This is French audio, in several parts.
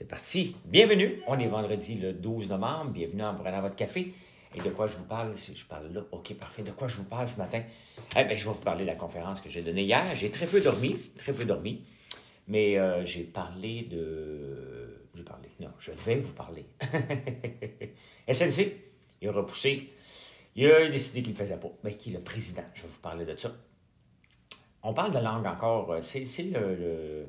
C'est parti. Bienvenue. On est vendredi le 12 novembre. Bienvenue en prenant votre café. Et de quoi je vous parle? Je parle là. OK, parfait. De quoi je vous parle ce matin? Eh bien, je vais vous parler de la conférence que j'ai donnée hier. J'ai très peu dormi. Très peu dormi. Mais euh, j'ai parlé de. J'ai parlé. Non, je vais vous parler. SNC, il a repoussé. Il a décidé qu'il ne le faisait pas. Mais qui est le président? Je vais vous parler de ça. On parle de langue encore. C'est le, le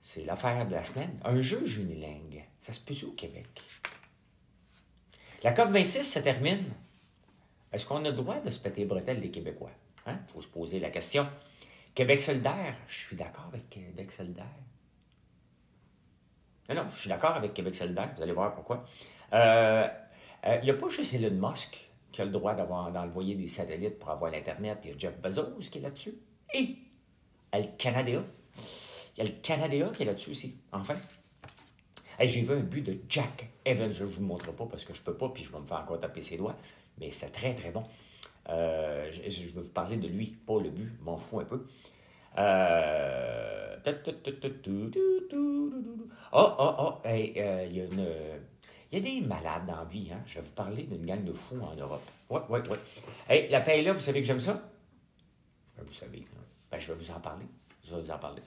c'est l'affaire de la semaine. Un juge unilingue. Ça se peut au Québec? La COP26 se termine. Est-ce qu'on a le droit de se péter les bretelles des Québécois? Il hein? faut se poser la question. Québec solidaire, je suis d'accord avec Québec solidaire. Non, non, je suis d'accord avec Québec solidaire. Vous allez voir pourquoi. Euh, euh, il n'y a pas juste Elon Musk qui a le droit d'avoir d'envoyer des satellites pour avoir l'Internet. Il y a Jeff Bezos qui est là-dessus. Et le Canada il y a le Canada qui est là-dessus aussi, enfin. J'ai vu un but de Jack Evans. Je ne vous le montrerai pas parce que je ne peux pas, puis je vais me faire encore taper ses doigts. Mais c'était très, très bon. Euh, je, je, vais vous parler de lui, pas le but, m'en fous un peu. Oh, oh, oh, il y, a une... y a des malades la vie. Hein? Je vais vous parler d'une gang de fous en Europe. Oui, oui, oui. Hey, la paix là, vous savez que j'aime ça? Vous savez. Ben, je vais vous en parler. Je vais vous en parler.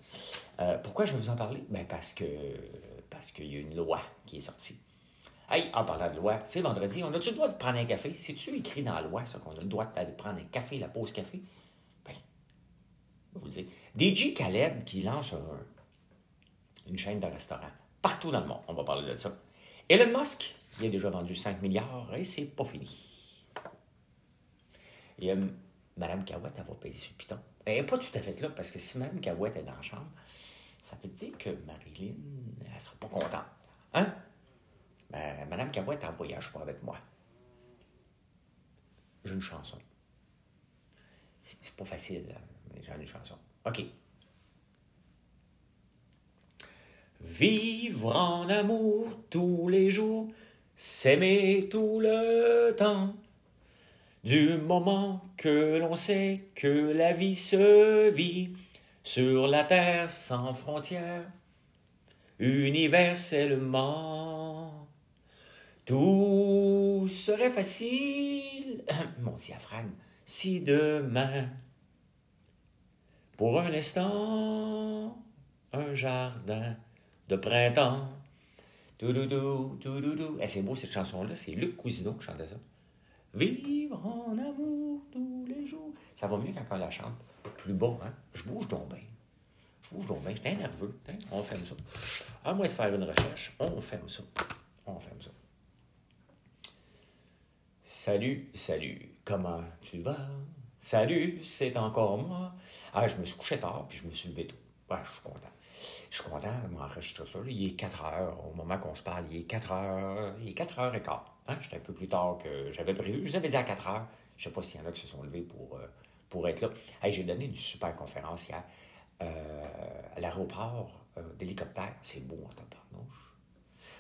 Euh, pourquoi je vais vous en parler? Ben parce que parce qu'il y a une loi qui est sortie. Hey, en parlant de loi, c'est vendredi, on a-tu le droit de prendre un café? C'est-tu écrit dans la loi, ça, qu'on a le droit de prendre un café, la pause café? Ben, vous le dire. DJ Khaled qui lance une chaîne de restaurants partout dans le monde. On va parler de ça. Elon Musk, il a déjà vendu 5 milliards et c'est pas fini. Et euh, Mme Cahouette, elle va payer sur piton. Elle n'est pas tout à fait là, parce que si Mme Cahouette est dans la chambre, ça veut dire que Marilyn, elle ne sera pas contente. Hein? Ben, Mme Cahouette, elle ne voyage pas avec moi. J'ai une chanson. C'est pas facile, mais j'ai une chanson. OK. Vivre en amour tous les jours, s'aimer tout le temps du moment que l'on sait que la vie se vit sur la terre sans frontières, universellement. Tout serait facile, mon diaphragme, si demain, pour un instant, un jardin de printemps. Tout doudou, tout doudou. Eh, c'est beau cette chanson-là, c'est Luc Cousineau qui chantait ça. Vivre en amour tous les jours. Ça va mieux quand on la chante. Plus beau, hein? Je bouge donc bien. Je bouge donc bien. J'étais nerveux. Hein? On ferme ça. À moins de faire une recherche, on ferme ça. On ferme ça. Salut, salut. Comment tu vas? Salut, c'est encore moi. Ah, je me suis couché tard, puis je me suis levé tôt. Ouais, je suis content. Je suis content de m'enregistrer ça. Il est 4 heures. Au moment qu'on se parle, il est 4 heures. Il est 4 heures et quart. Hein? J'étais un peu plus tard que j'avais prévu. Je vous avais dit à 4 heures. Je ne sais pas s'il y en a qui se sont levés pour, euh, pour être là. j'ai donné une super conférence hier euh, à l'aéroport euh, d'hélicoptère. C'est beau en tabarnouche.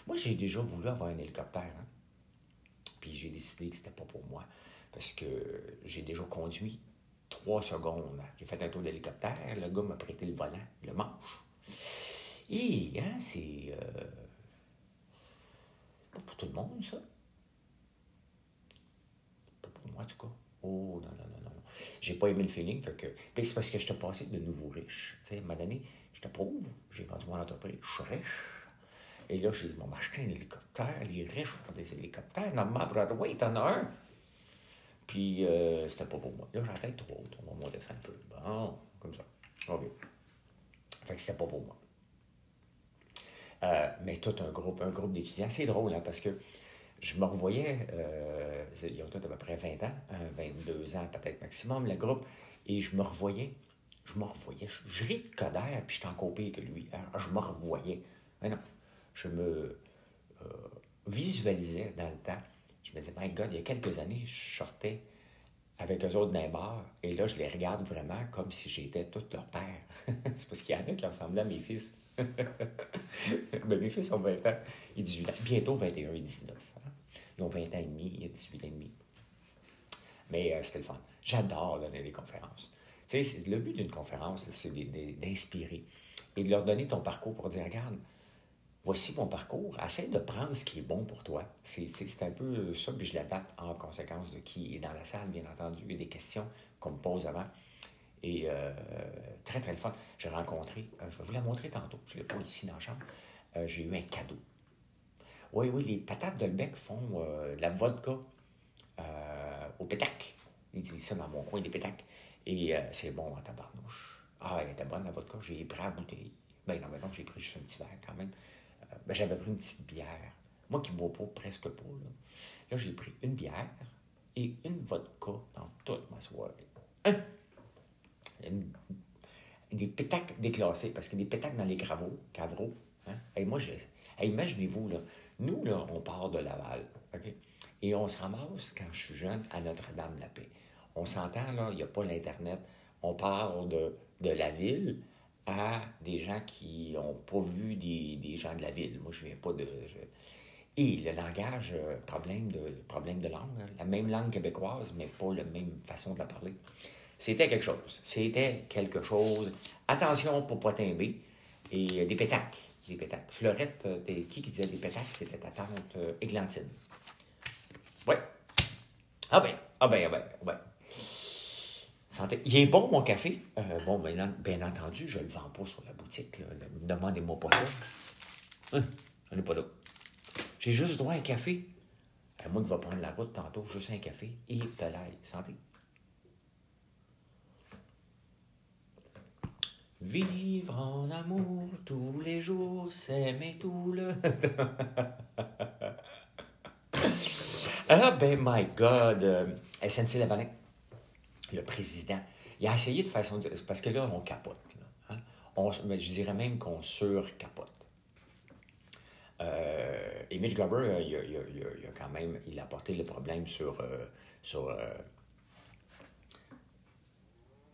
Moi, j'ai déjà voulu avoir un hélicoptère. Hein? Puis j'ai décidé que c'était pas pour moi. Parce que j'ai déjà conduit trois secondes. J'ai fait un tour d'hélicoptère. Le gars m'a prêté le volant, le manche. Et, hein, c'est. pas pour tout le monde, ça. Pour moi, en tout cas. Oh, non, non, non, non. J'ai pas aimé le feeling. Puis c'est parce que je t'ai passé de nouveau riche. Tu sais, à un moment donné, j'étais pauvre, j'ai vendu mon entreprise, je suis riche. Et là, j'ai dit, bon, m'acheter un hélicoptère, les riches ont des hélicoptères. Normalement, Broadway, t'en as un. Puis, euh, c'était pas pour moi. Là, ai trop. On va monter ça un peu. Bon, comme ça. OK. Fait que c'était pas pour moi. Euh, mais tout un groupe, un groupe d'étudiants, c'est drôle, hein, parce que je me revoyais, euh, ils ont tous à peu près 20 ans, 22 hein, ans peut-être maximum, le groupe, et je me revoyais, je me revoyais, je, je ris de Coder, puis je suis en que lui, hein, je me revoyais. Mais non, je me euh, visualisais dans le temps. Je me disais, my God, il y a quelques années, je sortais avec eux autres d'un et là, je les regarde vraiment comme si j'étais tout leur père. C'est parce qu'il y en a qui ressemblaient à mes fils. ben, mes fils ont 20 ans et 18 ans. Bientôt 21 et 19. Hein. Ils ont 20 ans et demi et 18 ans et demi. Mais euh, c'était le fun. J'adore donner des conférences. Tu sais, le but d'une conférence, c'est d'inspirer et de leur donner ton parcours pour dire, regarde, voici mon parcours, essaie de prendre ce qui est bon pour toi. C'est un peu ça, puis je l'adapte en conséquence de qui est dans la salle, bien entendu, et des questions qu'on me pose avant. Et euh, très, très le fun. J'ai rencontré, euh, je vais vous la montrer tantôt, je ne l'ai pas ici dans la chambre, euh, j'ai eu un cadeau. Oui, oui, les patates de font la vodka au pétac. Ils disent ça dans mon coin, des pétacs. Et c'est bon en tabarnouche. Ah, elle était bonne, la vodka. J'ai pris la bouteille. Ben non, mais non, j'ai pris juste un petit verre quand même. ben, j'avais pris une petite bière. Moi qui ne bois pas, presque pas. Là, là j'ai pris une bière et une vodka dans toute ma soirée. Hein? Des pétacles déclassés, parce a des pétacles dans les cravaux, cavreaux. Hein? Et moi, imaginez-vous, là, nous, là, on part de Laval, OK? Et on se ramasse, quand je suis jeune, à Notre-Dame-la-Paix. On s'entend, là, il n'y a pas l'Internet. On part de, de la ville à des gens qui n'ont pas vu des, des, gens de la ville. Moi, je ne viens pas de... Et le langage, euh, problème de, problème de langue, hein. la même langue québécoise, mais pas la même façon de la parler. C'était quelque chose. C'était quelque chose. Attention pour pas tomber. Et euh, des pétacles. Des pétacles. Fleurette, euh, qui qui disait des pétacles? C'était ta tante euh, Églantine. Ouais. Ah ben, ah ben, ah ben, ah ben. Santé. Il est bon, mon café? bon, bien, bien entendu, je le vends pas sur la boutique. Demandez-moi pas là. Hein? On n'est pas là. J'ai juste droit à un café. moi qui vais prendre la route tantôt, juste un café. Et l'ail. Santé. Vivre en amour tous les jours, s'aimer tout le. ah ben, my God! Euh, SNC Lavalin, le président, il a essayé de façon. Parce que là, on capote. Hein. mais je dirais même qu'on surcapote. Euh, et Mitch Garber, euh, il, a, quand même il a porté le problème sur, euh, sur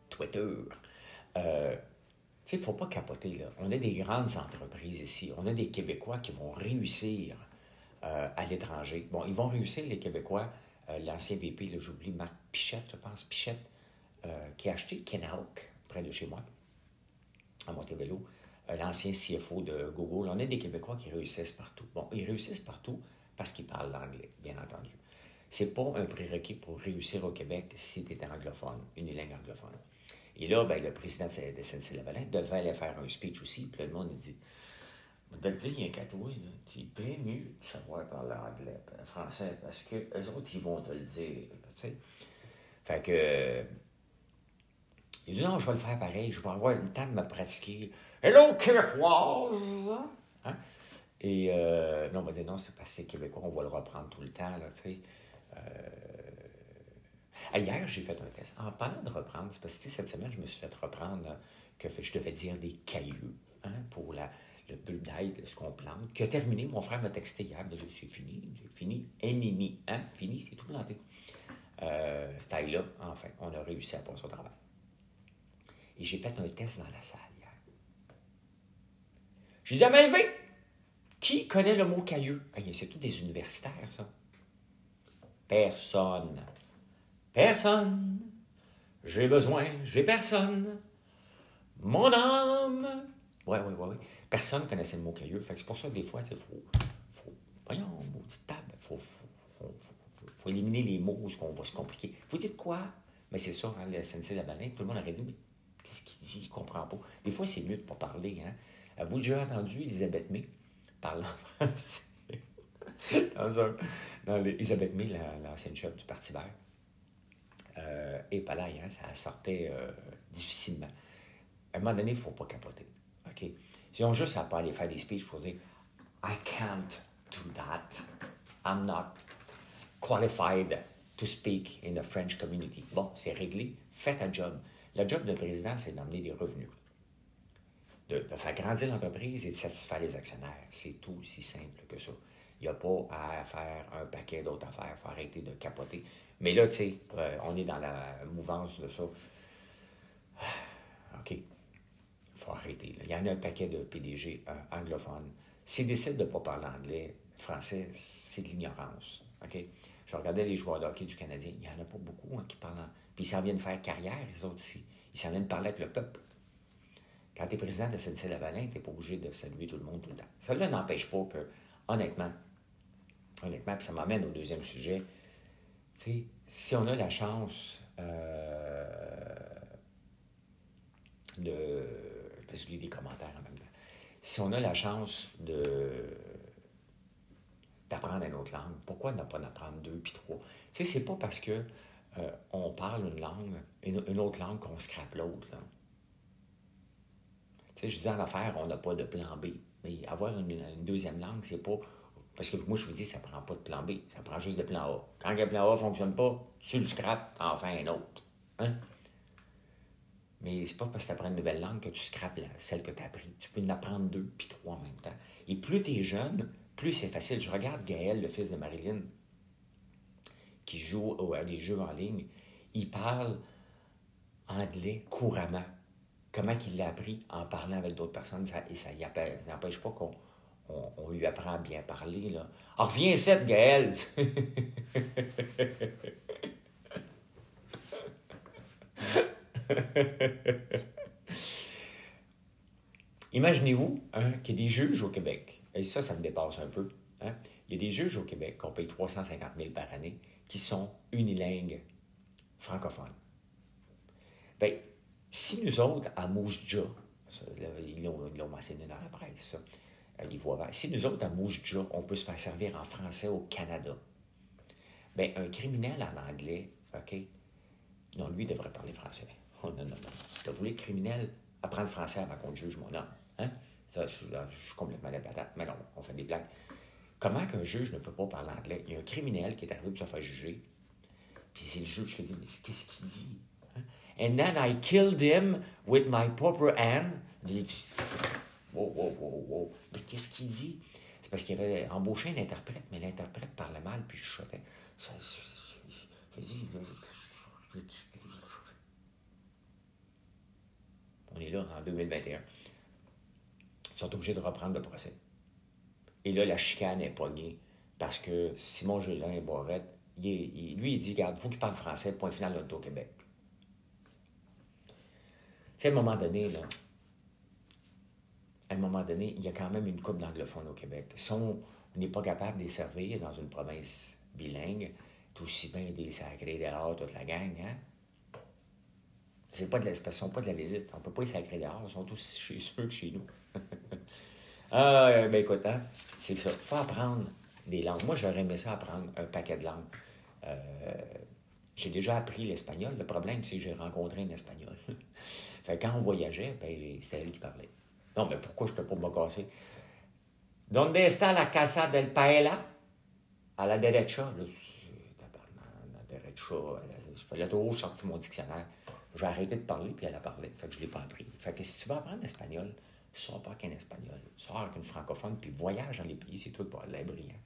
Twitter. Il ne faut pas capoter. Là. On a des grandes entreprises ici. On a des Québécois qui vont réussir euh, à l'étranger. Bon, ils vont réussir, les Québécois. Euh, l'ancien VP, j'oublie Marc Pichette, je pense, Pichette, euh, qui a acheté Kenhawk, près de chez moi, à Montebello. L'ancien CFO de Google. On a des Québécois qui réussissent partout. Bon, ils réussissent partout parce qu'ils parlent l'anglais, bien entendu. C'est pas un prérequis pour réussir au Québec si tu es anglophone, une langue anglophone. Et là, ben, le président de SNC-Lavalin devait aller faire un speech aussi. Puis le monde, il dit De le dire, il y a qu'à toi, tu es bien mieux de savoir parler anglais, euh, français, parce que autres, ils vont te le dire. Tu sais. Fait que. Il dit Non, je vais le faire pareil, je vais avoir le temps de me pratiquer. Hello, Québécoise! Hein? Et euh, non, on va dire non, c'est parce québécois, on va le reprendre tout le temps, là, tu sais. Euh, Hier, j'ai fait un test. En parlant de reprendre, parce que cette semaine, je me suis fait reprendre euh, que je devais dire des cailloux hein, pour la, le bulbe ce qu'on plante, qui a terminé. Mon frère m'a texté hier, dit c'est fini, c'est fini, mimi, hein, fini, c'est tout planté. Euh, taille-là, enfin, on a réussi à passer au travail. Et j'ai fait un test dans la salle hier. J'ai dit à Melvin, qui connaît le mot caillou? c'est tous des universitaires, ça. Personne. Personne. J'ai besoin, j'ai personne. Mon âme. Oui, oui, oui, oui. Personne connaissait le mot caillou. Fait que c'est pour ça que des fois, il faut, faut. Voyons, maudite table. Faut, faut, faut, éliminer les mots où on va se compliquer. Vous dites quoi? Mais c'est ça, hein, le La Baleine, tout le monde aurait dit, mais qu'est-ce qu'il dit? Il ne comprend pas. Des fois, c'est mieux de ne pas parler. Hein? Avez-vous déjà entendu Elisabeth May parler en français? dans, un, dans Elisabeth May, l'ancienne chef du Parti vert. Euh, et pas là, hein, ça sortait euh, difficilement. À un moment donné, il ne faut pas capoter. OK? Si on juste à pas aller faire des speeches pour dire I can't do that. I'm not qualified to speak in the French community. Bon, c'est réglé. Faites un job. Le job de président, c'est d'amener des revenus. De, de, faire grandir l'entreprise et de satisfaire les actionnaires. C'est tout aussi simple que ça. Il n'y a pas à faire un paquet d'autres affaires. Il faut arrêter de capoter. Mais là, tu sais, euh, on est dans la mouvance de ça. OK. Il faut arrêter. Il y en a un paquet de PDG euh, anglophones. S'ils décident de ne pas parler anglais, français, c'est de l'ignorance. OK? Je regardais les joueurs de hockey du Canadien. Il n'y en a pas beaucoup hein, qui parlent. Puis ils s'en viennent faire carrière, les autres ici. Ils s'en viennent parler avec le peuple. Quand tu es président de SNC-Lavalin, tu n'es pas obligé de saluer tout le monde tout le temps. Là n'empêche pas que, honnêtement, honnêtement, puis ça m'amène au deuxième sujet, tu sais, si on a la chance euh, de... Parce que je lis des commentaires en même temps. Si on a la chance de d'apprendre une autre langue, pourquoi ne pas en apprendre deux puis trois? Tu sais, c'est pas parce que euh, on parle une langue, une, autre langue qu'on scrape l'autre. Tu sais, je dis en affaire, on n'a pas de plan B. Mais avoir une, deuxième langue, c'est pas. Parce que moi, je vous dis, ça prend pas de plan B, ça prend juste de plan A. Quand le plan A ne fonctionne pas, tu le scrapes, t'en fais un autre. Hein? Mais c'est pas parce que tu apprends une nouvelle langue que tu scrapes celle que tu as appris. Tu peux en apprendre deux puis trois en même temps. Et plus tu es jeune, plus c'est facile. Je regarde Gaël, le fils de Marilyn, qui joue à des jeux en ligne. Il parle anglais couramment. Comment il l'a appris en parlant avec d'autres personnes. et ça n'empêche pas qu'on on, lui apprend à bien parler. Là. Alors, reviens cette Gaël! Imaginez-vous hein, qu'il y a des juges au Québec, et ça, ça me dépasse un peu. Hein. Il y a des juges au Québec qu'on paye 350 000 par année qui sont unilingues francophones. Bien, si nous autres, à Moujja, ils l'ont mentionné dans la presse, ça, si nous autres, à Moujja, on peut se faire servir en français au Canada, bien, un criminel en anglais, OK, non, lui, devrait parler français. Oh, non, non, non. Tu as voulu criminel? Apprendre le français avant qu'on juge mon homme. Hein? je, suis complètement la patate. Mais non, on fait des blagues. Comment qu'un juge ne peut pas parler anglais? Il y a un criminel qui est arrivé pour se faire juger. Puis c'est le juge qui dit, mais qu'est-ce qu'il dit? Hein? And then I killed him with my proper hand. Wow, wow, wow, wow. Mais qu'est-ce qu'il dit? C'est parce qu'il avait embauché un interprète, mais l'interprète parlait mal, puis je chuchotais. On est là en 2021. Ils sont obligés de reprendre le procès. Et là, la chicane est pognée parce que Simon Gélin Boirette, il, lui, il dit Regarde, vous qui parlez français, point final, on est au Québec. Tu à un moment donné, là, à un moment donné, il y a quand même une coupe d'anglophones au Québec. Si on n'est pas capable de les servir dans une province bilingue, tout aussi bien des sacrés dehors, toute la gang, hein? C'est pas de l'expression, pas de la visite. On peut pas les sacrer dehors, ils sont tous chez eux que chez nous. ah, ben écoute, hein, c'est ça. Faut apprendre des langues. Moi, j'aurais aimé ça apprendre un paquet de langues. Euh, j'ai déjà appris l'espagnol. Le problème, c'est que j'ai rencontré un espagnol. fait quand on voyageait, ben, c'était elle qui parlait. Non, mais pourquoi je peux pas me casser? Donde está la casa del paella? À la derecha. Là, la derecha. Il fallait toujours sortir mon dictionnaire. J'ai arrêté de parler, puis elle a parlé. Fait que je ne l'ai pas appris. Fait que si tu veux apprendre l'espagnol, sors pas qu'un espagnol. Sors avec une francophone, puis voyage dans les pays, c'est qui vas être brillant.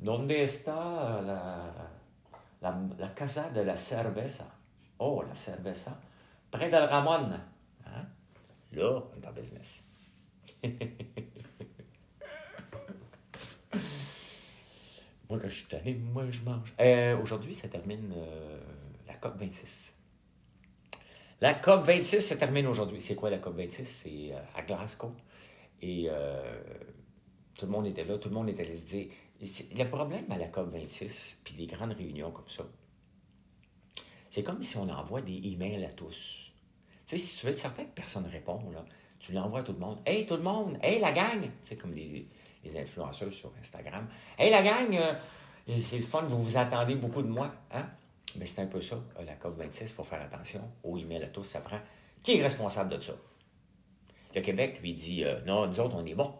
Donde está la, la, la, casa de la cerveza? Oh, la cerveza. Près del Ramon. Là, on est en business. moi, quand je suis tanné, moi, je mange. Euh, Aujourd'hui, ça termine euh, la COP 26. La COP 26 se termine aujourd'hui. C'est quoi la COP 26? C'est euh, à Glasgow. Et tout le monde était là, tout le monde était allé se dire. Le problème à la COP 26, puis les grandes réunions comme ça, c'est comme si on envoie des emails à tous. Sais, si tu veux être certain que personne ne répond, là, tu l'envoies à tout le monde. Hey, tout le monde! Hey, la gang! C'est comme les, les influenceurs sur Instagram. Hey, la gang! Euh, c'est le fun, vous vous attendez beaucoup de moi. Hein? Mais c'est un peu ça, euh, la COP26, il faut faire attention aux emails à tous, ça prend. Qui est responsable de ça? Le Québec lui dit euh, non, nous autres, on est bons.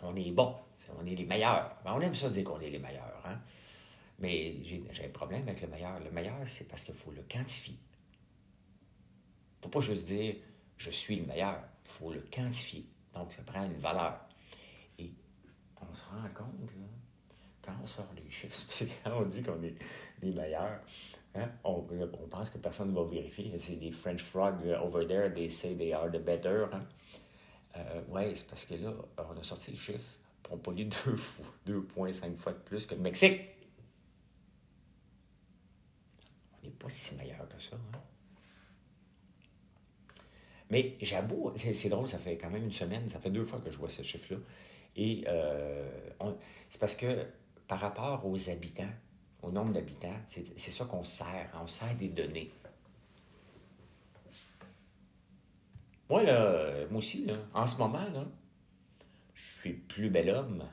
On est bons. On est les meilleurs. Ben, on aime ça dire qu'on est les meilleurs. Hein? Mais j'ai un problème avec le meilleur. Le meilleur, c'est parce qu'il faut le quantifier. Ne faut pas juste dire je suis le meilleur. Il faut le quantifier. Donc, ça prend une valeur. Et on se rend compte, là, quand on sort les chiffres, c'est quand on dit qu'on est les meilleurs, hein, on, pense que personne ne va vérifier. C'est des French frogs uh, over there, they say they are the better. Hein. Euh, oui, c'est parce que là, on a sorti les chiffres, on pas eu 2,5 fois de plus que le Mexique. On n'est pas si meilleur que ça. Hein? Mais j'avoue, c'est, drôle, ça fait quand même une semaine, ça fait deux fois que je vois ce chiffre-là. Et euh, c'est parce que par rapport aux habitants, au nombre d'habitants, c'est, ça qu'on sert. On sert des données. Moi, là, moi aussi, en ce moment, là, je suis plus bel homme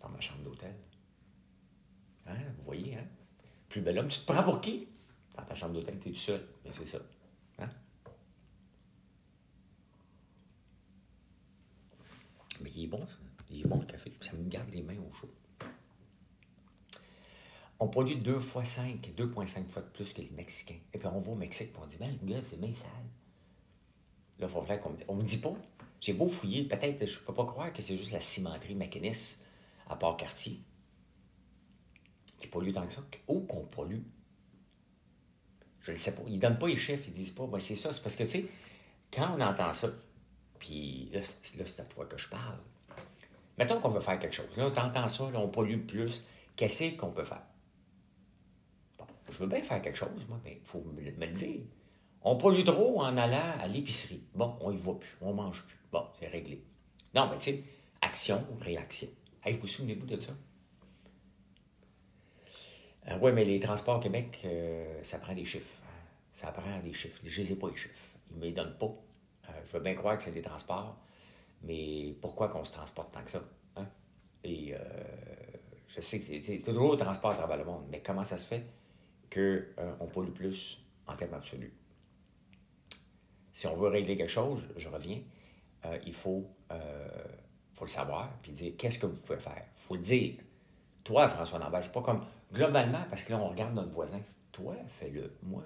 dans ma chambre d'hôtel. Hein, vous voyez, hein? Plus bel homme. Tu te prends pour qui? Ta chambre d'hôtel, tu es tout seul. Mais c'est ça. Hein? Mais il est bon, ça. Il est bon, le café. Ça me garde les mains au chaud. On produit deux fois 5, 2,5 fois de plus que les Mexicains. Et puis on va au Mexique et on dit, ben, le gars, c'est bien sale. Là, il faut faire qu'on me dise. On me dit pas. J'ai beau fouiller, peut-être, je peux pas croire que c'est juste la cimenterie Maquinis à Port-Cartier qui pollue tant que ça. Ou qu'on pollue. Je ne sais pas. Ils ne donnent pas les chiffres, ils disent pas, ben, c'est ça. C'est parce que, tu sais, quand on entend ça, puis là, c'est à toi que je parle. Mettons qu'on veut faire quelque chose. Là, tu entends ça, là, on pollue plus. Qu'est-ce qu'on peut faire? Bon, je veux bien faire quelque chose, moi, mais il faut me, le- me le dire. On pollue trop en allant à l'épicerie. Bon, on y va plus, on mange plus. Bon, c'est réglé. Non, mais tu sais, action, réaction. Hey, vous souvenez-vous de ça? Oui, mais les transports Québec, euh, ça prend des chiffres. Ça prend des chiffres. Je les pas, les chiffres. Ils ne me les donnent pas. Euh, je veux bien croire que c'est des transports, mais pourquoi qu'on se transporte tant que ça? hein? Et euh, je sais que c'est toujours le transport à travers le monde, mais comment ça se fait qu'on pollue plus en termes absolus? Si on veut régler quelque chose, je reviens, euh, il faut, euh, faut le savoir, puis dire qu'est-ce que vous pouvez faire? Il faut le dire. Toi, François Lambert, c'est pas comme globalement, parce que là, on regarde notre voisin. Toi, fais-le. Moi,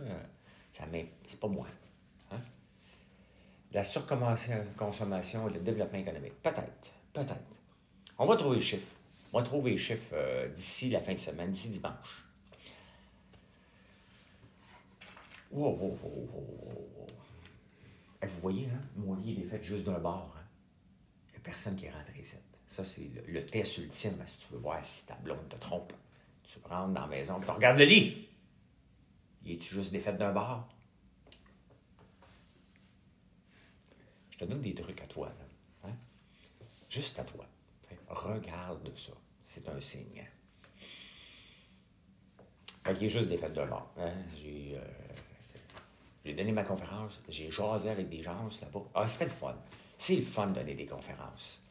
ça c'est pas moi. Hein? La surconsommation et le développement économique. Peut-être. Peut-être. On va trouver les chiffres. On va trouver les chiffres euh, d'ici la fin de semaine, d'ici dimanche. Wow, wow, wow. Eh, Vous voyez, hein? mon lit il est fait juste d'un bord. hein? Il n'y a personne qui est rentré ici. Ça, c'est le, le test ultime, hein, si tu veux voir si ta blonde te trompe. Tu rentres dans la maison, tu regardes le lit. Il est juste défait d'un bord? Je te donne des trucs à toi, là. hein? Juste à toi. Regarde ça. C'est un signe. Fait qu'il est juste défait d'un bord. hein? J'ai... euh, j'ai donné ma conférence, j'ai jasé avec des gens là-bas. Ah, c'était le fun. C'est le fun de donner des conférences.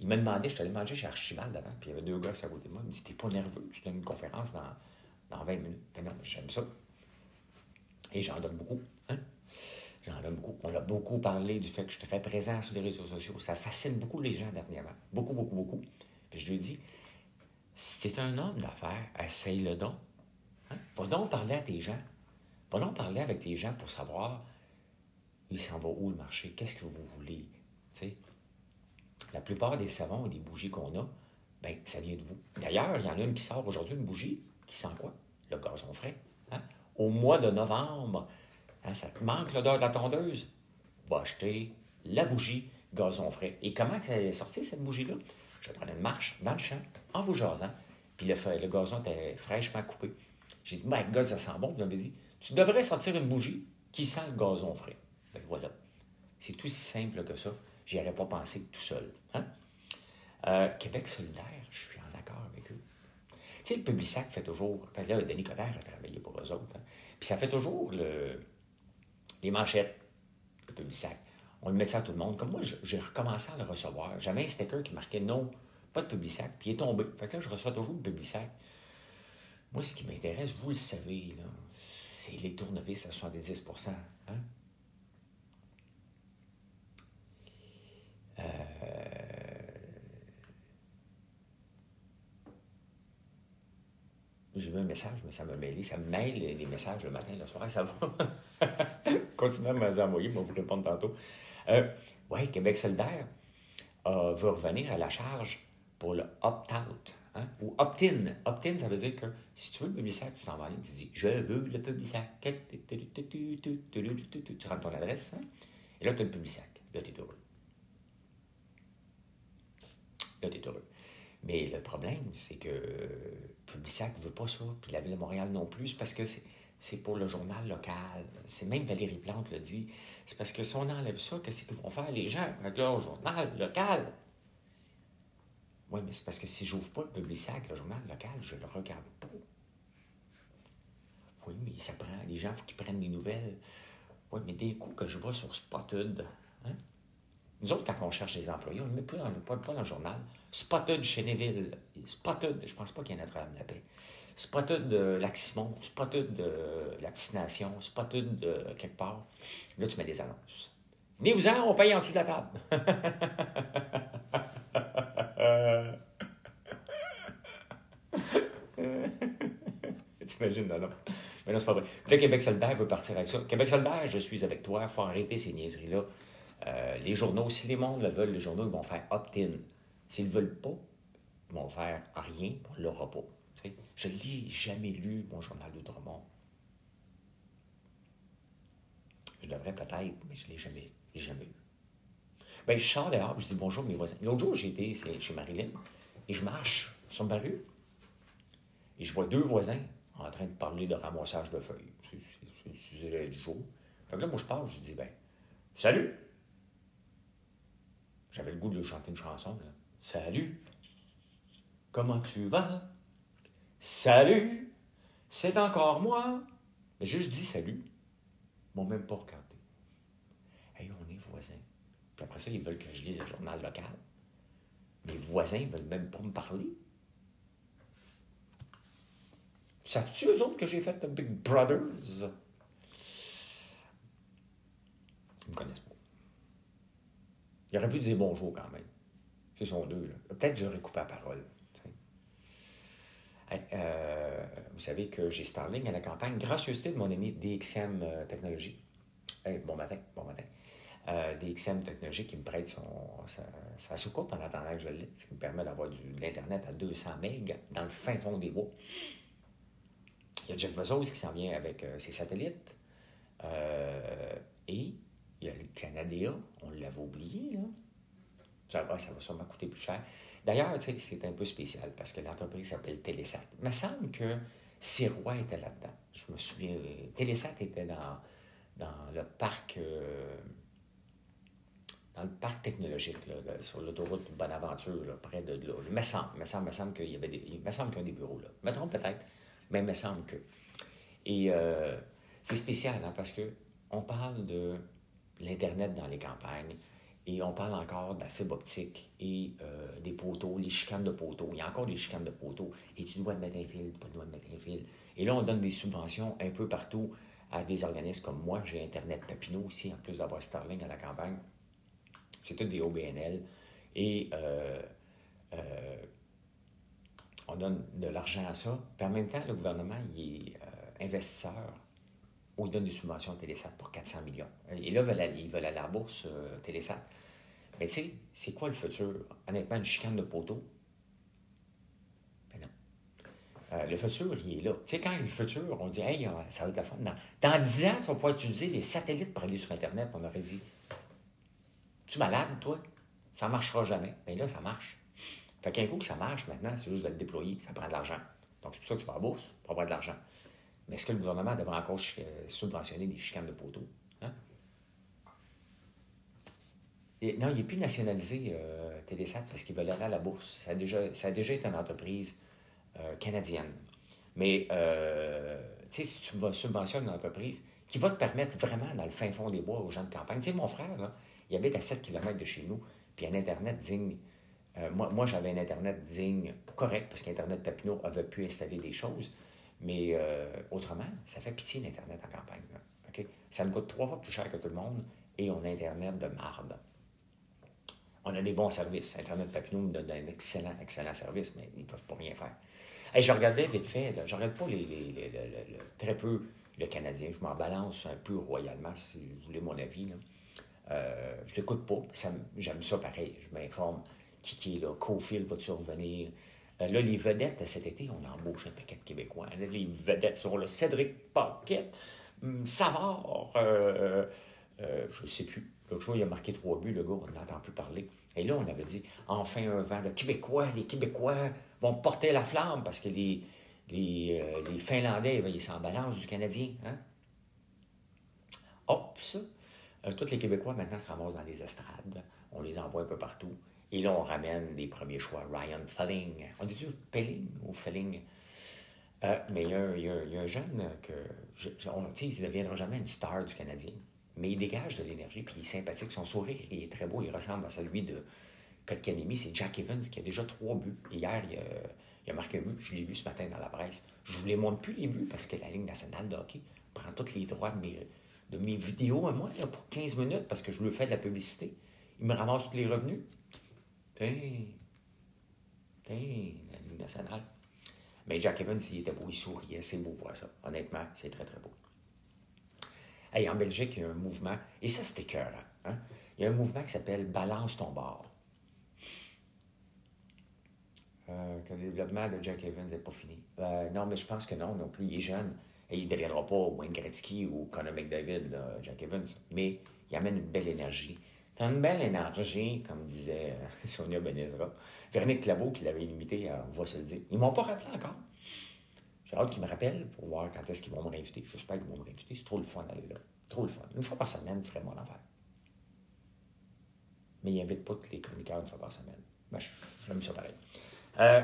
Il m'a demandé, je suis allé manger chez Archibald avant, puis il y avait deux gars à côté de moi. Il me dit T'es pas nerveux, je donne une conférence dans, dans 20 minutes. J'aime ça. Et j'en donne beaucoup. Hein? J'en donne beaucoup. On a beaucoup parlé du fait que je suis très présent sur les réseaux sociaux. Ça fascine beaucoup les gens dernièrement. Beaucoup, beaucoup, beaucoup. Puis je lui dis Si t'es un homme d'affaires, essaye-le donc. Hein? Va donc parler à tes gens. Va donc parler avec les gens pour savoir il s'en va où le marché, qu'est-ce que vous voulez? La plupart des savons et des bougies qu'on a, ben, ça vient de vous. D'ailleurs, il y en a une qui sort aujourd'hui, une bougie, qui sent quoi? Le gazon frais. hein? Au mois de novembre, hein, ça te manque l'odeur de la tondeuse? Va acheter la bougie gazon frais. Et comment elle est sortie, cette bougie-là? Je prenais une marche dans le champ, en vous jasant, puis le, le gazon était fraîchement coupé. J'ai dit, my God, ça sent bon. Vous m'avez dit, tu devrais sortir une bougie qui sent le gazon frais. Ben voilà. C'est tout si simple que ça. J'y aurais pas pensé tout seul. Hein? Euh, Québec solidaire, je suis en accord avec eux. Tu sais, le Publisac fait toujours. ben là, Denis Coderre a travaillé pour eux autres. hein. Puis ça fait toujours le, les manchettes, le Publisac. On le met ça à tout le monde. Comme moi, j'ai recommencé à le recevoir. J'avais un sticker qui marquait non, pas de Publisac, puis il est tombé. Fait que là, je reçois toujours le Publisac. Moi, ce qui m'intéresse, vous le savez, c'est les tournevis à 70 hein? J'ai vu un message, mais ça m'a mêlé. Ça me mêle les messages le matin, le soir, ça va? Continuez à me les envoyer, vous répondre tantôt. Euh, oui, Québec solidaire euh, veut revenir à la charge pour le opt-out. hein, Ou opt-in. Opt-in, ça veut dire que si tu veux le Publisac, tu t'en vas tu dis Je veux le Publisac. Tu rentres ton adresse, hein, et là, tu as le Publisac. Là, tu es heureux. Là, tu es heureux. Mais le problème, c'est que euh, Publisac ne veut pas ça, puis la Ville de Montréal non plus, parce que c'est c'est pour le journal local. C'est même Valérie Plante le dit. C'est parce que si on enlève ça, qu'est-ce qu'ils vont faire les gens? Avec leur journal local? Oui, mais c'est parce que si j'ouvre pas le Publisac, le journal local, je le regarde pas. Oui, mais ça prend. Les gens, il faut qu'ils prennent des nouvelles. Oui, mais des coups que je vois sur Spotted. Hein? Nous autres, quand on cherche des employés, on ne met pas dans, le, pas, dans le journal. Spotted chez Neville. Spotted, je pense pas qu'il y ait Notre-Dame-la-Paix. Spotted de Lac-Simon, Spotted de la Petite Nation, Spotted de quelque part. Là, tu mets des annonces. Venez-vous-en, on paye en dessous de la table. T'imagines, non, non. Mais non, c'est pas vrai. le Québec solidaire veut partir avec ça. Québec solidaire, je suis avec toi. Faut arrêter ces niaiseries-là. Euh, les journaux, si les mondes le veulent, les journaux, ils vont faire opt-in. S'ils ne veulent pas, ils vont faire rien, ne l'aura pas. Je ne l'ai jamais lu, mon journal Drummond. Je devrais peut-être, mais je ne l'ai jamais, jamais lu. Ben, je sors dehors, je dis bonjour à mes voisins. L'autre jour, été chez Marilyn et je marche sur ma rue et je vois deux voisins en train de parler de ramassage de feuilles. C'est du jour. Fait que là, moi, je parle, je dis, ben, salut! J'avais le goût de chanter une chanson, là. Salut! Comment tu vas? Salut! C'est encore moi! Mais juste dit salut. Ils m'ont même pas regardé. Hey, on est voisins. Puis après ça, ils veulent que je lise le journal local. Mes voisins ne veulent même pas me parler. Savent-tu eux autres que j'ai fait de Big Brothers? Ils me connaissent pas. Il aurait pu dire bonjour quand même. C'est son deux, là. Peut-être que j'aurais coupé la parole. Euh, vous savez que j'ai Starling à la campagne, gracieuseté de mon ami DXM euh, Technologies. bon matin, bon matin. Euh, DXM Technologies qui me prête son, sa, soucoupe en attendant que je l'ai, ce qui me permet d'avoir de l'Internet à 200 MB dans le fin fond des bois. Il y a Jeff Bezos qui s'en vient avec ses satellites. Et il y a le Canada, on l'avait oublié, là. Ça, va, ça va sûrement coûter plus cher. D'ailleurs, tu sais, c'est un peu spécial parce que l'entreprise s'appelle Télésat. Il me semble que Sirois était là-dedans. Je me souviens, Télésat était dans, dans le parc. Euh, dans le parc technologique, sur l'autoroute Bonaventure, près de là. Il me semble, me semble, me semble qu'il y avait des, il me semble qu'il y a des bureaux là. Je me trompe peut-être, mais il me semble que. Et euh, c'est spécial, hein, parce que on parle de l'Internet dans les campagnes, et on parle encore de la fibre optique et euh, des poteaux, les chicanes de poteaux. Il y a encore des chicanes de poteaux. Et tu dois mettre un fil, tu dois mettre un fil. Et là, on donne des subventions un peu partout à des organismes comme moi. J'ai Internet Papineau aussi, en plus d'avoir Starlink à la campagne. C'est tout des OBNL. Et euh, euh, on donne de l'argent à ça. Puis en même temps, le gouvernement, il est investisseur où ils donnent des subventions à Télésat pour 400 millions. Et là, ils veulent aller à la bourse, euh, Télésat. Mais tu sais, c'est quoi le futur? Honnêtement, une chicane de poteau? Ben non. Euh, le futur, il est là. Tu sais, quand il le futur, on dit, hey, euh, ça va être la fun. Dans, dans 10 ans, tu vas pouvoir utiliser les satellites pour aller sur Internet. On aurait dit, tu es malade, toi? Ça ne marchera jamais. Mais là, ça marche. Fait qu'un coup que ça marche maintenant, c'est juste de le déployer. Ça prend de l'argent. Donc, c'est pour ça que tu vas à la bourse, pour avoir de l'argent. Mais est-ce que le gouvernement devrait encore subventionner des chicanes de poteaux? Hein? non, il n'est plus nationalisé, euh, Télésat, parce qu'il veut aller à la bourse. Ça a déjà, ça a déjà été une entreprise euh, canadienne. Mais, euh, si tu vas subventionner une entreprise qui va te permettre vraiment, dans le fin fond des bois, aux gens de campagne. Tu sais, mon frère, là, il habite à 7 km de chez nous, puis un Internet digne. Euh, moi, moi j'avais un Internet digne, correct, parce qu'Internet Papineau avait pu installer des choses. Mais euh, autrement, ça fait pitié l'Internet en campagne. Ça nous coûte trois fois plus cher que tout le monde et on a Internet de marde. On a des bons services. Internet Papineau nous donne un excellent, excellent service, mais ils ne peuvent pas rien faire. Et je regardais vite fait, je regarde pas les, très peu le Canadien. Je m'en balance un peu royalement, si vous voulez mon avis. Là. Euh, je l'écoute pas. J'aime ça pareil. Je m'informe qui, qui est là. Cofield va-tu revenir? Euh, là, les vedettes, cet été, on embauche un paquet de Québécois. les vedettes sont là. Cédric Paquette, hum, Savard, euh, euh, je ne sais plus. L'autre jour, il a marqué trois buts, le gars, on n'entend plus parler. Et là, on avait dit, enfin un vent de Québécois, les Québécois vont porter la flamme parce que les, Les, les Finlandais, ils s'en balancent du Canadien. Hein? Hop, ça. Tous les Québécois maintenant se ramassent dans les estrades. On les envoie un peu partout. Et là, on ramène des premiers choix. Ryan Felling. On dit-tu Felling ou Felling? Euh, mais il y, a, un jeune que. Je, on, il ne deviendra jamais une star du Canadien. Mais il dégage de l'énergie, puis il est sympathique. Son sourire, il est très beau. Il ressemble à celui de Kotkanemi. C'est Jack Evans qui a déjà trois buts. Hier, il a, a marqué un but. Je l'ai vu ce matin dans la presse. Je ne vous les montre plus les buts parce que la Ligue nationale de hockey prend tous les droits de mes, vidéos à moi pour 15 minutes parce que je lui fais de la publicité. Il me ramasse tous les revenus. La Ligue nationale. Mais Jack Evans, il était beau, il souriait, c'est beau voir ça. Honnêtement, c'est très, très beau. Hey, en Belgique, il y a un mouvement, et ça, c'était cœur. Hein? Il y a un mouvement qui s'appelle Balance ton bar. Euh, que le développement de Jack Evans n'est pas fini. Euh, non, mais je pense que non, non plus. Il est jeune. Et il ne deviendra pas Wayne Gretzky ou Conor McDavid, là, Jack Evans. Mais il amène une belle énergie. Une belle énergie, comme disait euh, Sonia Benezra. Véronique Claveau, qui l'avait limité, on va se le dire. Ils m'ont pas rappelé encore. J'ai hâte qu'ils me rappellent pour voir quand est-ce qu'ils vont me réinviter. J'espère qu'ils vont me réinviter. C'est trop le fun d'aller là. Trop le fun. Une fois par semaine, vraiment l'enfer. Mais ils n'invitent pas tous les chroniqueurs une fois par semaine. Ben, j'aime ça pareil. Euh,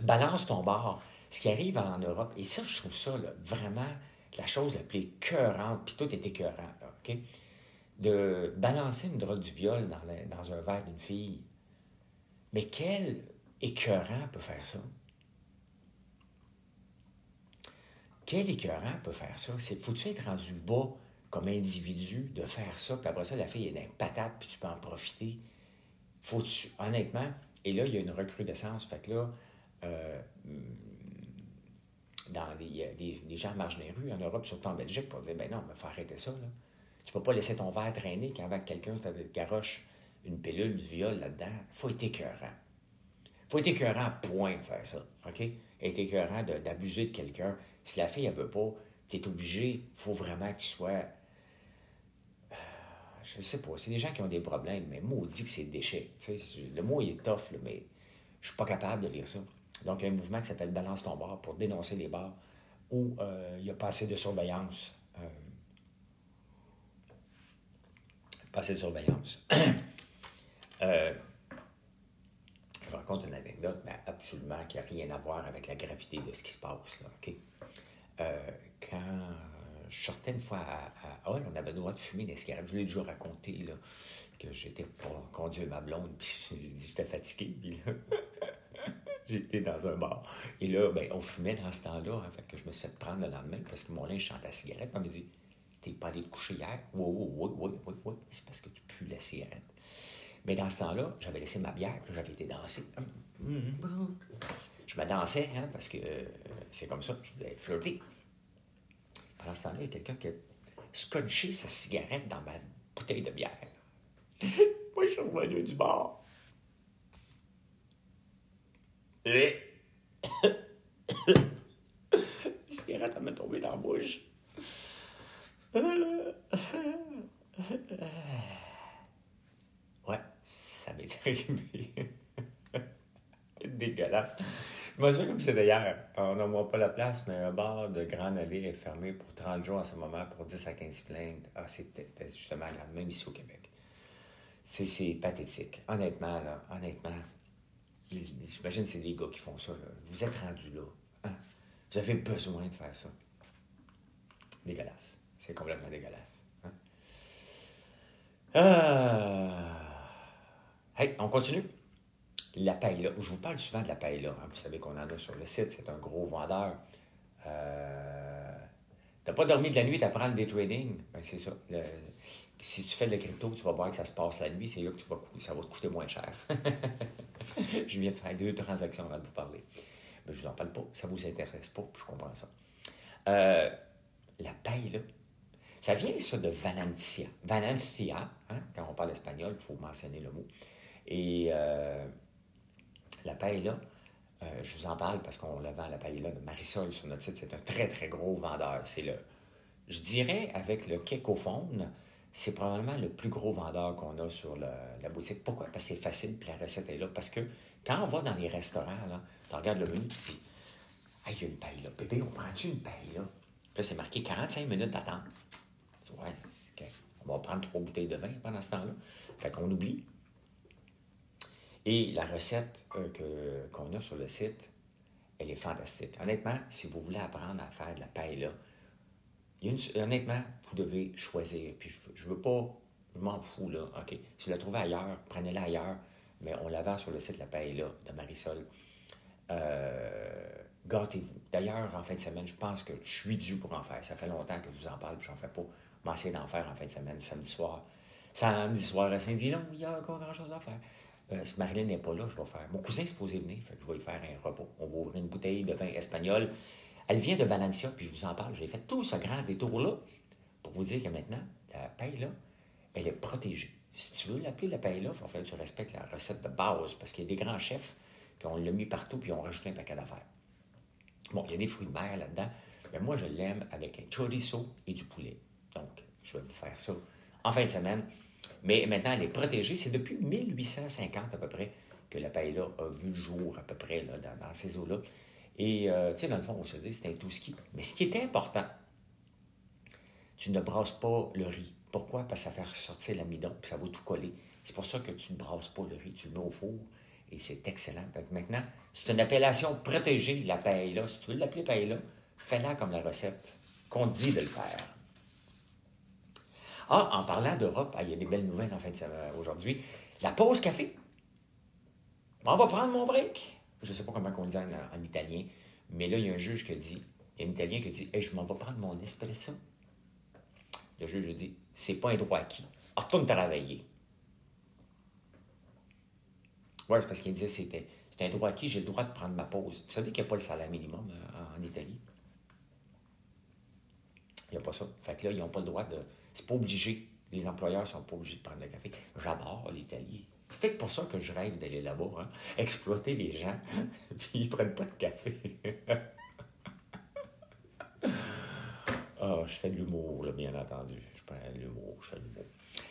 balance ton bar. Ce qui arrive en Europe, et ça, je trouve ça vraiment la chose la plus écœurante, puis tout est écœurant, là, OK? De balancer une drogue du viol dans, un verre d'une fille. Mais quel écœurant peut faire ça? Quel écœurant peut faire ça? Faut-tu être rendu bas comme individu de faire ça, puis après ça, la fille est dans patate, puis tu peux en profiter? Faut-tu, honnêtement, et là, il y a une recrudescence. Fait que là, euh, dans les, les, les, gens en Europe, surtout en Belgique, pour dire ben non, il faut arrêter ça. Tu peux pas laisser ton verre traîner quand quelqu'un te garoche une pilule du viol là-dedans. Faut être écœurant. Faut être écœurant, point, faire ça. OK? Être écœurant d'abuser de, quelqu'un. Si la fille, elle veut pas, tu es obligé, il faut vraiment que tu sois. Je sais pas, c'est des gens qui ont des problèmes, mais maudit que c'est déchet. Le mot, il est tough, mais je suis pas capable de lire ça. Donc, il y a un mouvement qui s'appelle Balance ton bar pour dénoncer les bars où euh, il n'y a pas assez de surveillance. Euh, pas assez de surveillance. euh, je raconte une anecdote, mais absolument qui n'a rien à voir avec la gravité de ce qui se passe. Là, OK? Euh, quand je sortais une fois à, à Hall, on avait le droit de fumer des cigarettes. Je l'ai déjà raconté, là, que j'étais pour conduire ma blonde, puis j'ai dit j'étais fatigué, puis là... J'étais dans un bar. Et là, ben, on fumait dans ce temps-là. Hein, fait que je me suis fait prendre le lendemain parce que mon linge chante la cigarette. On m'a dit T'es pas allé te coucher hier oui, oui, oui, oui, oui. C'est parce que tu pues la cigarette. Mais dans ce temps-là, j'avais laissé ma bière, j'avais été danser. Je me dansais, hein, parce que euh, c'est comme ça, je voulais flirter. Pendant ce temps-là, il y a quelqu'un qui a scotché sa cigarette dans ma bouteille de bière. Moi, je suis revenu du bar. Et. La cigarette, elle m'est tombée dans la bouche. Ouais, ça m'est arrivé. C'est dégueulasse. Je me souviens comme c'était hier. On n'en pas la place, mais un bar de Grande Allée est fermé pour 30 jours en ce moment pour 10 à 15 plaintes. Ah, c'était justement la même ici au Québec. C'est pathétique. Honnêtement, là, honnêtement, J'imagine que c'est des gars qui font ça. Vous êtes rendu là. Hein? Vous avez besoin de faire ça. Dégueulasse. C'est complètement dégueulasse. Euh... Hey, on continue? La paella. Je vous parle souvent de la paella. Hein? Vous savez qu'on en a sur le site. C'est un gros vendeur. Euh... T'as pas dormi de la nuit, t'apprends le day trading. Ben, c'est ça. Si tu fais de la crypto, tu vas voir que ça se passe la nuit. C'est là que tu vas, ça va te coûter moins cher. je viens de faire deux transactions avant de vous parler. Mais je ne vous en parle pas. Ça vous intéresse pas, je comprends ça. Euh, la paille, là, ça vient, ça, de Valencia. Valencia, hein, quand on parle espagnol, il faut mentionner le mot. Et euh, la paille, là, euh, je vous en parle parce qu'on la vend, la paille, là, de Marisol sur notre site. C'est un très, très gros vendeur. C'est le, je dirais, avec le Kekophone, c'est probablement le plus gros vendeur qu'on a sur la boutique. Pourquoi? Parce que c'est facile, puis la recette est là. Parce que quand on va dans les restaurants, tu regardes le menu, tu dis Ah, il y a une paille là. Bébé, on prend-tu une paille là? Puis là, c'est marqué 45 minutes d'attente. Ouais, on va prendre trois bouteilles de vin pendant ce temps-là. Fait qu'on oublie. Et la recette euh, qu'on a sur le site, elle est fantastique. Honnêtement, si vous voulez apprendre à faire de la paille là, honnêtement, vous devez choisir. Puis je, ne veux pas, je m'en fous là, OK? Si vous la trouvez ailleurs, prenez-la ailleurs, mais on la vend sur le site La Paille là, de Marisol. Euh, gâtez-vous. D'ailleurs, en fin de semaine, je pense que je suis dû pour en faire. Ça fait longtemps que je vous en parle, puis j'en fais pas. Vais essayer d'en faire en fin de semaine, samedi soir. Samedi soir à Saint-Dilon, il y a encore grand-chose à faire. Euh, si Marilyn n'est pas là, je vais faire. Mon cousin est supposé venir, je vais lui faire un repos. On va ouvrir une bouteille de vin espagnol. Elle vient de Valencia, puis je vous en parle. J'ai fait tout ce grand détour-là pour vous dire que maintenant, la paille-là, elle est protégée. Si tu veux l'appeler la paille-là, il faut que tu respectes la recette de base, parce qu'il y a des grands chefs qui ont le mis partout, puis ont rajouté un paquet d'affaires. Bon, il y a des fruits de mer là-dedans, mais moi, je l'aime avec un chorizo et du poulet. Donc, je vais vous faire ça en fin de semaine. Mais maintenant, elle est protégée. C'est depuis 1850 à peu près que la paella a vu le jour, à peu près, là, dans, ces eaux-là. Et, euh, tu sais, dans le fond, on se dit, c'est un tout ski. Mais ce qui est important, tu ne brasses pas le riz. Pourquoi? Parce que ça fait ressortir l'amidon, puis ça va tout coller. C'est pour ça que tu ne brasses pas le riz, tu le mets au four, et c'est excellent. maintenant, c'est une appellation protégée, la paella. Si tu veux l'appeler paella, fais-la comme la recette qu'on dit de le faire. Ah, en parlant d'Europe, ah, il y a des belles nouvelles en fin semaine aujourd'hui. La pause café. On va prendre mon break. Je ne sais pas comment on dit en, italien, mais là, il y a un juge qui dit, il y a un Italien qui dit, hey, je m'en vais prendre mon espresso. Le juge dit, c'est pas un droit acquis. Retourne travailler. Oui, parce qu'il disait c'était c'est un droit acquis, j'ai le droit de prendre ma pause. Vous savez qu'il n'y a pas le salaire minimum euh, en, Italie? Il n'y a pas ça. Fait que là, ils n'ont pas le droit de. C'est pas obligé. Les employeurs sont pas obligés de prendre le café. J'adore l'Italie. C'est peut-être pour ça que je rêve d'aller là-bas. Hein. Exploiter les gens, puis ils ne prennent pas de café. Ah, je fais de l'humour, bien entendu. Je prends de l'humour, je fais de l'humour.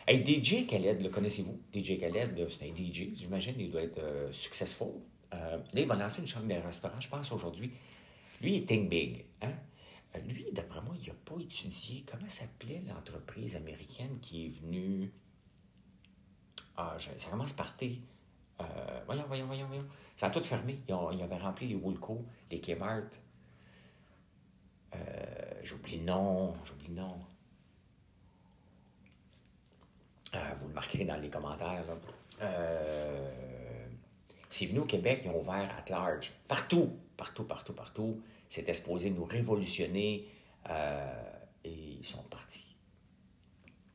Hey, DJ Khaled, le connaissez-vous? DJ Khaled, c'est un DJ, j'imagine, il doit être euh, successful. Euh, là, il va lancer une chambre de restaurant, je pense, aujourd'hui. Lui, il think big. Hein? Euh, lui, d'après moi, il n'a pas étudié comment s'appelait l'entreprise américaine qui est venue? Ah, ça commence par T. Euh, voyons, voyons, voyons, voyons. Ça a tout fermé. Ils, ont, avaient rempli les Woolco, les Kmart. Euh, j'oublie le nom, j'oublie le nom. vous le marquerez dans les commentaires. c'est venu au Québec, ils ont ouvert at large. Partout, partout, partout, partout. C'était supposé nous révolutionner. et ils sont partis.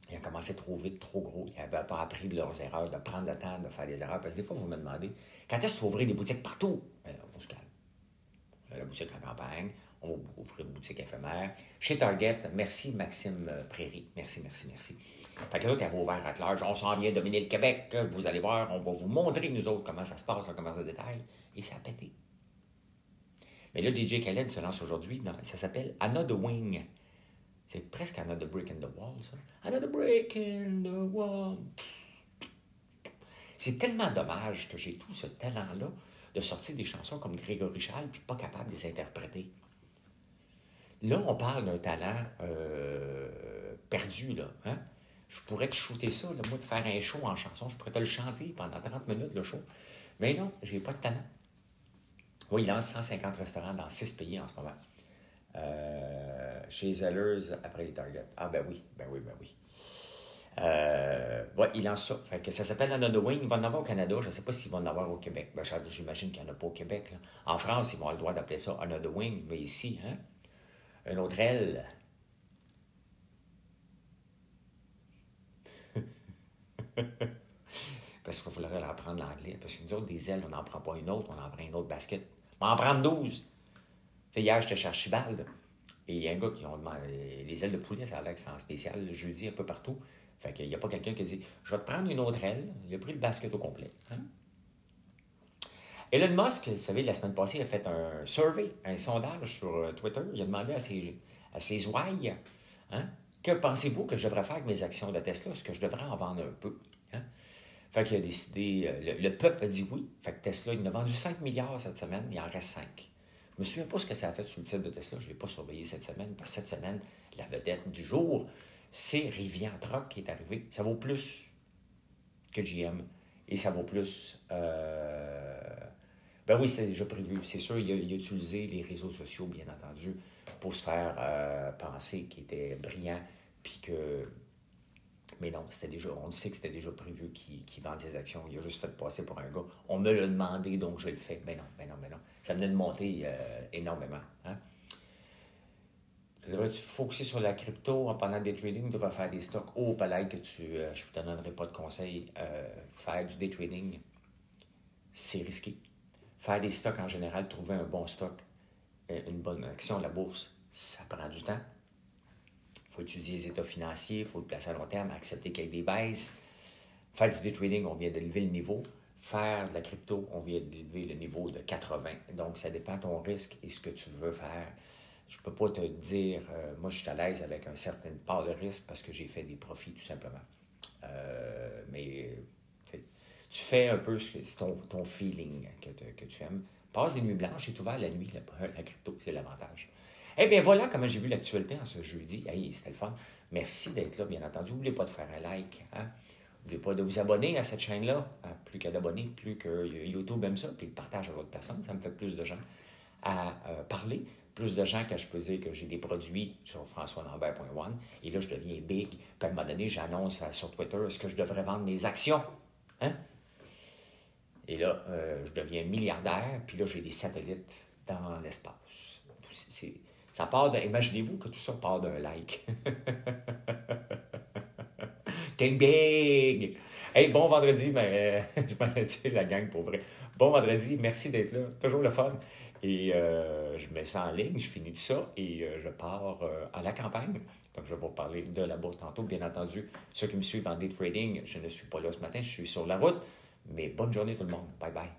Ils ont commencé trop vite, trop gros. Ils n'avaient pas appris de leurs erreurs, de prendre le temps de faire des erreurs. Parce que des fois, vous me demandez, quand est-ce que vous ouvrir des boutiques partout? on se calme. La boutique en campagne, on va ouvrir une boutique éphémère. Chez Target, merci Maxime Prairie. Merci, merci, merci. Fait que là, ouvert à large, on s'en vient dominer le Québec. Vous allez voir, on va vous montrer, nous autres, comment ça se passe, le commerce de détail. Et ça a pété. Mais là, DJ Khaled se lance aujourd'hui. Ça s'appelle Anna the Wing. C'est presque Another Brick in the Wall, ça. Another Brick in the Wall. C'est tellement dommage que j'ai tout ce talent-là de sortir des chansons comme Grégory Charles puis pas capable de les interpréter. Là, on parle d'un talent euh, perdu, là. Hein? Je pourrais te shooter ça, moi, de faire un show en chanson. Je pourrais te le chanter pendant 30 minutes, le show. Mais non, j'ai pas de talent. Oui, il lance 150 restaurants dans 6 pays en ce moment. Euh, chez Zellers après les Target. Ah, ben oui, ben oui, ben oui. Euh, il lance ça. Fait que ça s'appelle Another Wing. Il va en avoir au Canada. Je ne sais pas s'il va en avoir au Québec. Ben, j'imagine qu'il n'y en a pas au Québec. En France, ils vont avoir le droit d'appeler ça Another Wing. Mais ici, hein, une autre aile. Parce qu'il faudrait apprendre l'anglais. Parce que nous autres, des ailes, on n'en prend pas une autre, on en prend une autre basket. On va en prendre 12. Fait, hier, j'étais chez Archibald. Et il y a un gars qui ont demandé les ailes de poulet, ça a l'air que c'est en spécial jeudi un peu partout. Fait qu'il n'y a pas quelqu'un qui dit Je vais te prendre une autre aile. Il a pris le basket au complet. Hein? Elon Musk, vous savez, la semaine passée, il a fait un survey, un sondage sur euh, Twitter. Il a demandé à ses, à ouailles hein, Que pensez-vous que je devrais faire avec mes actions de Tesla? Est-ce que je devrais en vendre un peu hein? Fait qu'il a décidé, euh, le, peuple a dit oui. Fait que Tesla, il a vendu 5 milliards cette semaine, il en reste 5. Je me souviens pas ce que ça a fait sur le titre de Tesla. Je ne l'ai pas surveillé cette semaine. Parce que cette semaine, la vedette du jour, c'est Rivian Truck qui est arrivé. Ça vaut plus que GM. Et ça vaut plus. Euh, ben oui, c'est déjà prévu. C'est sûr, il a, utilisé les réseaux sociaux, bien entendu, pour se faire euh, penser qu'il était brillant, puis que. Mais non, c'était déjà, on sait que c'était déjà prévu qu'il qu vende des actions. Il a juste fait passer pour un gars. On me l'a demandé, donc je le fais. Mais non, mais non, mais non. Ça venait de monter euh, énormément. Hein? Tu devrais te focuser sur la crypto en pendant des trading. Tu vas faire des stocks au palais que tu. Euh, je ne te donnerai pas de conseils. faire du day trading, c'est risqué. Faire des stocks en général, trouver un bon stock, euh, une bonne action, la bourse, ça prend du temps. Faut étudier les états financiers, il faut le placer à long terme, accepter qu'il y ait des baisses. Faire du day trading, on vient d'élever le niveau. Faire de la crypto, on vient d'élever le niveau de 80. Donc, ça dépend de ton risque et ce que tu veux faire. Je ne peux pas te dire, euh, moi, je suis à l'aise avec un certain part de risque parce que j'ai fait des profits, tout simplement. Euh, mais tu fais un peu ton, ton feeling que, tu aimes. Passe des nuits blanches, c'est ouvert la nuit, la crypto, c'est l'avantage. Eh bien, voilà comment j'ai vu l'actualité en ce jeudi. Hey, c'était le fun. Merci d'être là, bien entendu. N'oubliez pas de faire un like. Hein? N'oubliez pas de vous abonner à cette chaîne-là. Hein? Plus qu'à d'abonnés, plus que YouTube aime ça, puis partage à d'autres personnes. Ça me fait plus de gens à euh, parler. Plus de gens que je peux dire que j'ai des produits sur françoislambert.one. Et là, je deviens big. Puis à un moment donné, j'annonce euh, sur Twitter est-ce que je devrais vendre mes actions? Hein? Et là, euh, je deviens milliardaire, puis là, j'ai des satellites dans l'espace. Ça part de. Imaginez-vous que tout ça part d'un like. Think big! Hey, bon vendredi, mais je m'en ai la gang pour vrai. Bon vendredi, merci d'être là. Toujours le fun. Et euh, je mets ça en ligne, je finis tout ça et euh, je pars à la campagne. Donc, je vais vous parler de bourse tantôt. Bien entendu, ceux qui me suivent en day trading, je ne suis pas là ce matin, je suis sur la route. Mais bonne journée tout le monde. Bye bye.